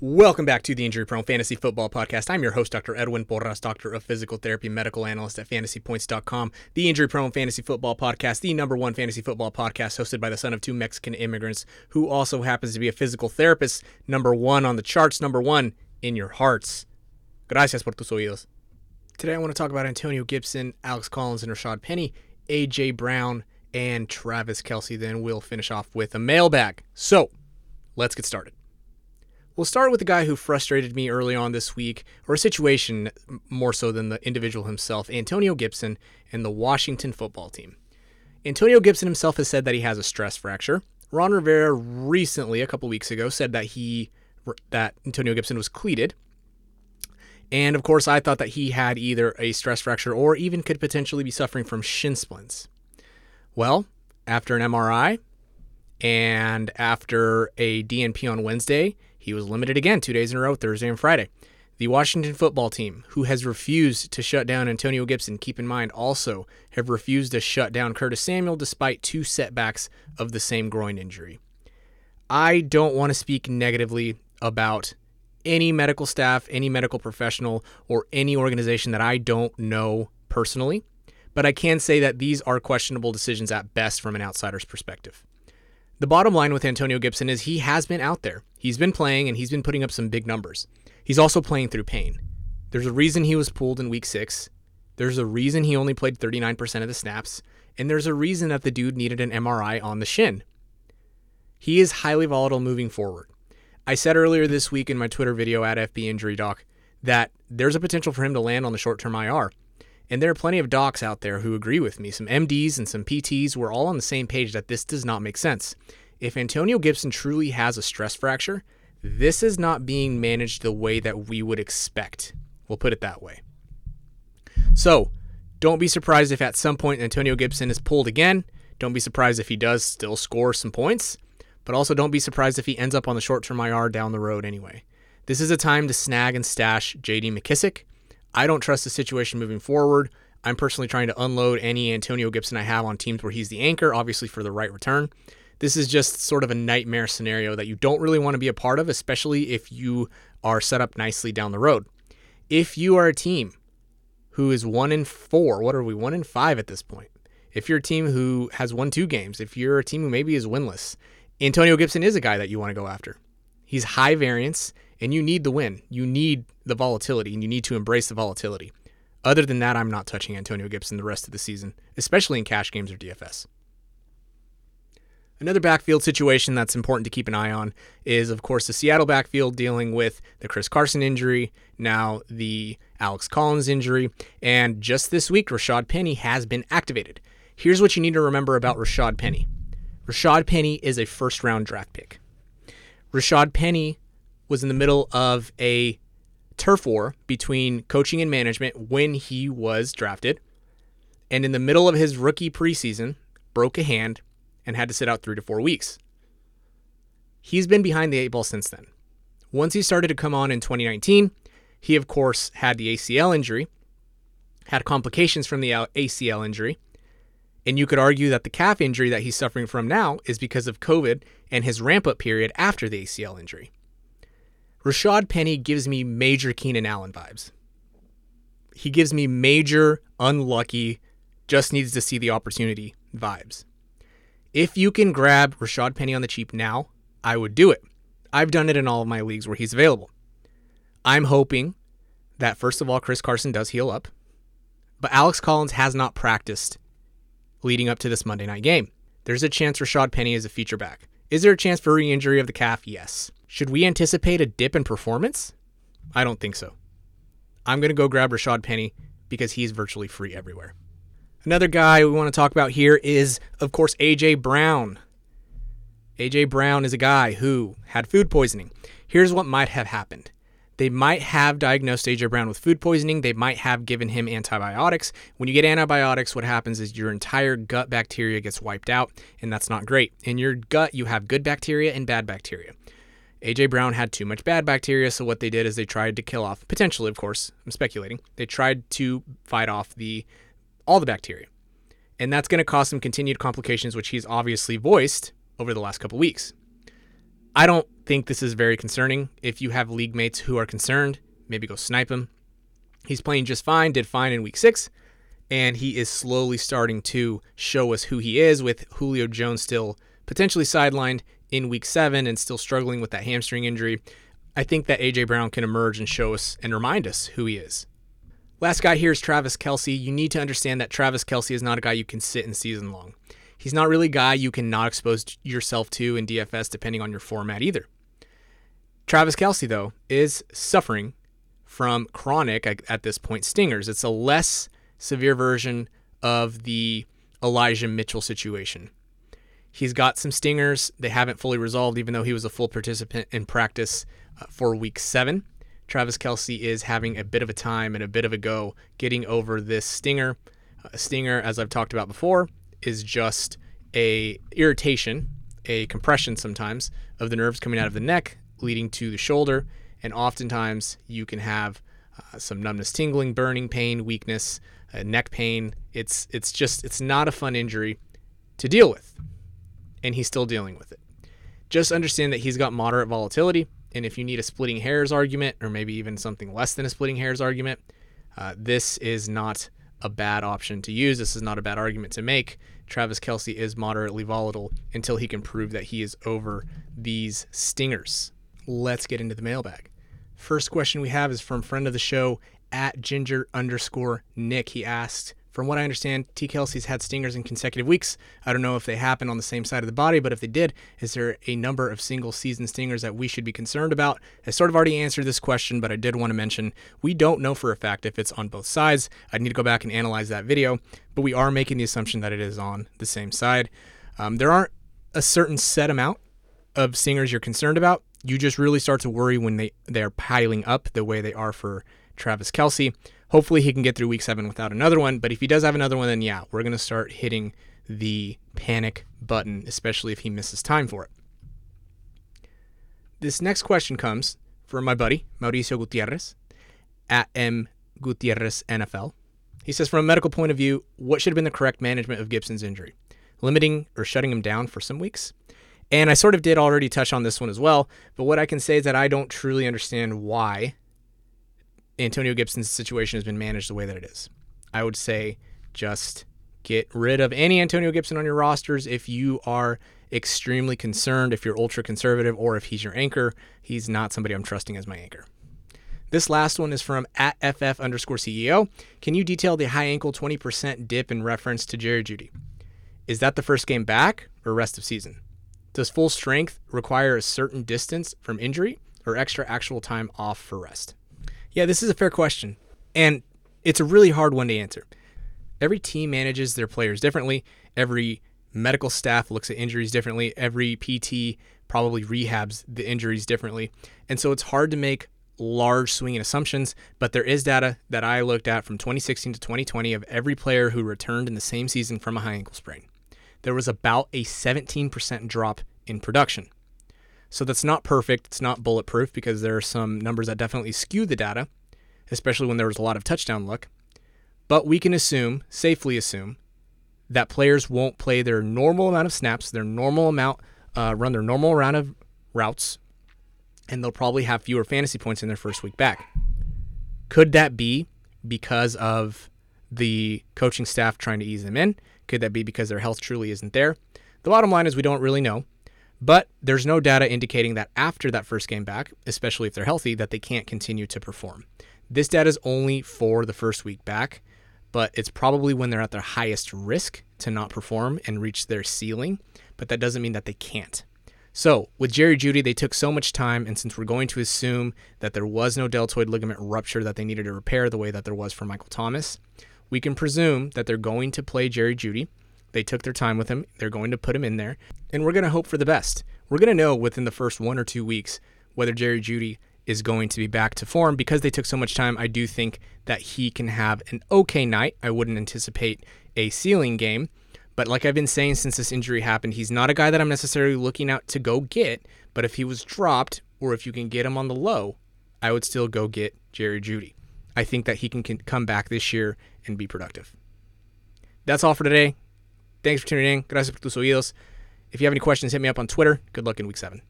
Welcome back to the Injury Prone Fantasy Football Podcast. I'm your host, Dr. Edwin Porras, Doctor of Physical Therapy, Medical Analyst at FantasyPoints.com. The Injury Prone Fantasy Football Podcast, the number one fantasy football podcast hosted by the son of two Mexican immigrants who also happens to be a physical therapist. Number one on the charts, number one in your hearts. Gracias por tus oídos. Today I want to talk about Antonio Gibson, Alex Collins, and Rashad Penny, A.J. Brown, and Travis Kelce. Then we'll finish off with a mailbag. So let's get started. We'll start with the guy who frustrated me early on this week, or a situation more so than the individual himself, Antonio Gibson and the Washington football team. Antonio Gibson himself has said that he has a stress fracture. Ron Rivera recently, a couple weeks ago, said that he that Antonio Gibson was cleated. And of course, I thought that he had either a stress fracture or even could potentially be suffering from shin splints. Well, after an MRI and after a DNP on Wednesday, he was limited again two days in a row, Thursday and Friday. The Washington football team, who has refused to shut down Antonio Gibson, keep in mind also have refused to shut down Curtis Samuel despite two setbacks of the same groin injury. I don't want to speak negatively about any medical staff, any medical professional, or any organization that I don't know personally, but I can say that these are questionable decisions at best from an outsider's perspective. The bottom line with Antonio Gibson is he has been out there. He's been playing and he's been putting up some big numbers. He's also playing through pain. There's a reason he was pulled in week six. There's a reason he only played 39% of the snaps. And there's a reason that the dude needed an MRI on the shin. He is highly volatile moving forward. I said earlier this week in my Twitter video at FB Injury Doc that there's a potential for him to land on the short term IR. And there are plenty of docs out there who agree with me. Some MDs and some PTs were all on the same page that this does not make sense. If Antonio Gibson truly has a stress fracture, this is not being managed the way that we would expect. We'll put it that way. So, don't be surprised if at some point Antonio Gibson is pulled again. Don't be surprised if he does still score some points, but also don't be surprised if he ends up on the short term IR down the road anyway. This is a time to snag and stash JD McKissic. I don't trust the situation moving forward. I'm personally trying to unload any Antonio Gibson I have on teams where he's the anchor, obviously for the right return. This is just sort of a nightmare scenario that you don't really want to be a part of, especially if you are set up nicely down the road. If you are a team who is one in four, what are we, one in five at this point? If you're a team who has won two games, if you're a team who maybe is winless, Antonio Gibson is a guy that you want to go after. He's high variance and you need the win. You need the volatility and you need to embrace the volatility. Other than that, I'm not touching Antonio Gibson the rest of the season, especially in cash games or DFS. Another backfield situation that's important to keep an eye on is, of course, the Seattle backfield dealing with the Chris Carson injury, now the Alex Collins injury, and just this week, Rashad Penny has been activated. Here's what you need to remember about Rashad Penny Rashad Penny is a first round draft pick. Rashad Penny was in the middle of a turf war between coaching and management when he was drafted. And in the middle of his rookie preseason, broke a hand and had to sit out three to four weeks. He's been behind the eight ball since then. Once he started to come on in 2019, he, of course, had the ACL injury, had complications from the ACL injury, and you could argue that the calf injury that he's suffering from now is because of COVID and his ramp up period after the ACL injury. Rashad Penny gives me major Keenan Allen vibes. He gives me major unlucky, just needs to see the opportunity vibes. If you can grab Rashad Penny on the cheap now, I would do it. I've done it in all of my leagues where he's available. I'm hoping that, first of all, Chris Carson does heal up, but Alex Collins has not practiced leading up to this Monday night game. There's a chance Rashad Penny is a feature back. Is there a chance for re injury of the calf? Yes. Should we anticipate a dip in performance? I don't think so. I'm going to go grab Rashad Penny because he's virtually free everywhere. Another guy we want to talk about here is, of course, AJ Brown. AJ Brown is a guy who had food poisoning. Here's what might have happened they might have diagnosed AJ Brown with food poisoning. They might have given him antibiotics. When you get antibiotics, what happens is your entire gut bacteria gets wiped out, and that's not great. In your gut, you have good bacteria and bad bacteria. AJ Brown had too much bad bacteria, so what they did is they tried to kill off, potentially, of course, I'm speculating. They tried to fight off the all the bacteria. And that's going to cause some continued complications, which he's obviously voiced over the last couple weeks. I don't think this is very concerning. If you have league mates who are concerned, maybe go snipe him. He's playing just fine, did fine in week six, and he is slowly starting to show us who he is with Julio Jones still potentially sidelined in week seven and still struggling with that hamstring injury. I think that A.J. Brown can emerge and show us and remind us who he is. Last guy here is Travis Kelce. You need to understand that Travis Kelce is not a guy you can sit in season long. He's not really a guy you can not expose yourself to in DFS depending on your format either. Travis Kelce, though, is suffering from chronic, at this point, stingers. It's a less severe version of the Elijah Mitchell situation. He's got some stingers. They haven't fully resolved, even though he was a full participant in practice uh, for week seven. Travis Kelce is having a bit of a time and a bit of a go getting over this stinger. A stinger, as I've talked about before, is just a irritation, a compression sometimes of the nerves coming out of the neck, leading to the shoulder, and oftentimes you can have uh, some numbness, tingling, burning, pain, weakness, uh, neck pain. It's it's just it's not a fun injury to deal with, and he's still dealing with it. Just understand that he's got moderate volatility, and if you need a splitting hairs argument, or maybe even something less than a splitting hairs argument, uh, this is not a bad option to use. This is not a bad argument to make. Travis Kelce is moderately volatile until he can prove that he is over these stingers. Let's get into the mailbag. First question we have is from friend of the show at ginger underscore Nick. He asked, from what I understand, T. Kelce's had stingers in consecutive weeks. I don't know if they happen on the same side of the body, but if they did, is there a number of single season stingers that we should be concerned about? I sort of already answered this question, but I did want to mention we don't know for a fact if it's on both sides. I'd need to go back and analyze that video, but we are making the assumption that it is on the same side. Um, there aren't a certain set amount of stingers you're concerned about. You just really start to worry when they, they're piling up the way they are for Travis Kelce. Hopefully, he can get through week seven without another one. But if he does have another one, then yeah, we're going to start hitting the panic button, especially if he misses time for it. This next question comes from my buddy, Mauricio Gutierrez, at M. Gutierrez NFL. He says, from a medical point of view, what should have been the correct management of Gibson's injury? Limiting or shutting him down for some weeks? And I sort of did already touch on this one as well, but what I can say is that I don't truly understand why Antonio Gibson's situation has been managed the way that it is. I would say just get rid of any Antonio Gibson on your rosters if you are extremely concerned, if you're ultra conservative, or if he's your anchor. He's not somebody I'm trusting as my anchor. This last one is from at FF underscore CEO. Can you detail the high ankle 20% dip in reference to Jerry Jeudy? Is that the first game back or rest of season? Does full strength require a certain distance from injury or extra actual time off for rest? Yeah, this is a fair question. And it's a really hard one to answer. Every team manages their players differently. Every medical staff looks at injuries differently. Every PT probably rehabs the injuries differently. And so it's hard to make large swinging assumptions, but there is data that I looked at from 2016 to 2020 of every player who returned in the same season from a high ankle sprain. There was about a 17% drop in production. So that's not perfect. It's not bulletproof because there are some numbers that definitely skew the data, especially when there was a lot of touchdown luck. But we can assume, safely assume, that players won't play their normal amount of snaps, their normal amount, uh, run their normal amount of routes, and they'll probably have fewer fantasy points in their first week back. Could that be because of the coaching staff trying to ease them in? Could that be because their health truly isn't there? The bottom line is we don't really know. But there's no data indicating that after that first game back, especially if they're healthy, that they can't continue to perform. This data is only for the first week back, but it's probably when they're at their highest risk to not perform and reach their ceiling, but that doesn't mean that they can't. So, with Jerry Jeudy, they took so much time, and since we're going to assume that there was no deltoid ligament rupture that they needed to repair the way that there was for Michael Thomas, we can presume that they're going to play Jerry Jeudy they took their time with him. They're going to put him in there, and we're going to hope for the best. We're going to know within the first one or two weeks whether Jerry Jeudy is going to be back to form because they took so much time. I do think that he can have an okay night. I wouldn't anticipate a ceiling game, but like I've been saying since this injury happened, he's not a guy that I'm necessarily looking out to go get. But if he was dropped or if you can get him on the low, I would still go get Jerry Jeudy. I think that he can, come back this year and be productive. That's all for today. Thanks for tuning in. Gracias por tus oídos. If you have any questions, hit me up on Twitter. Good luck in week seven.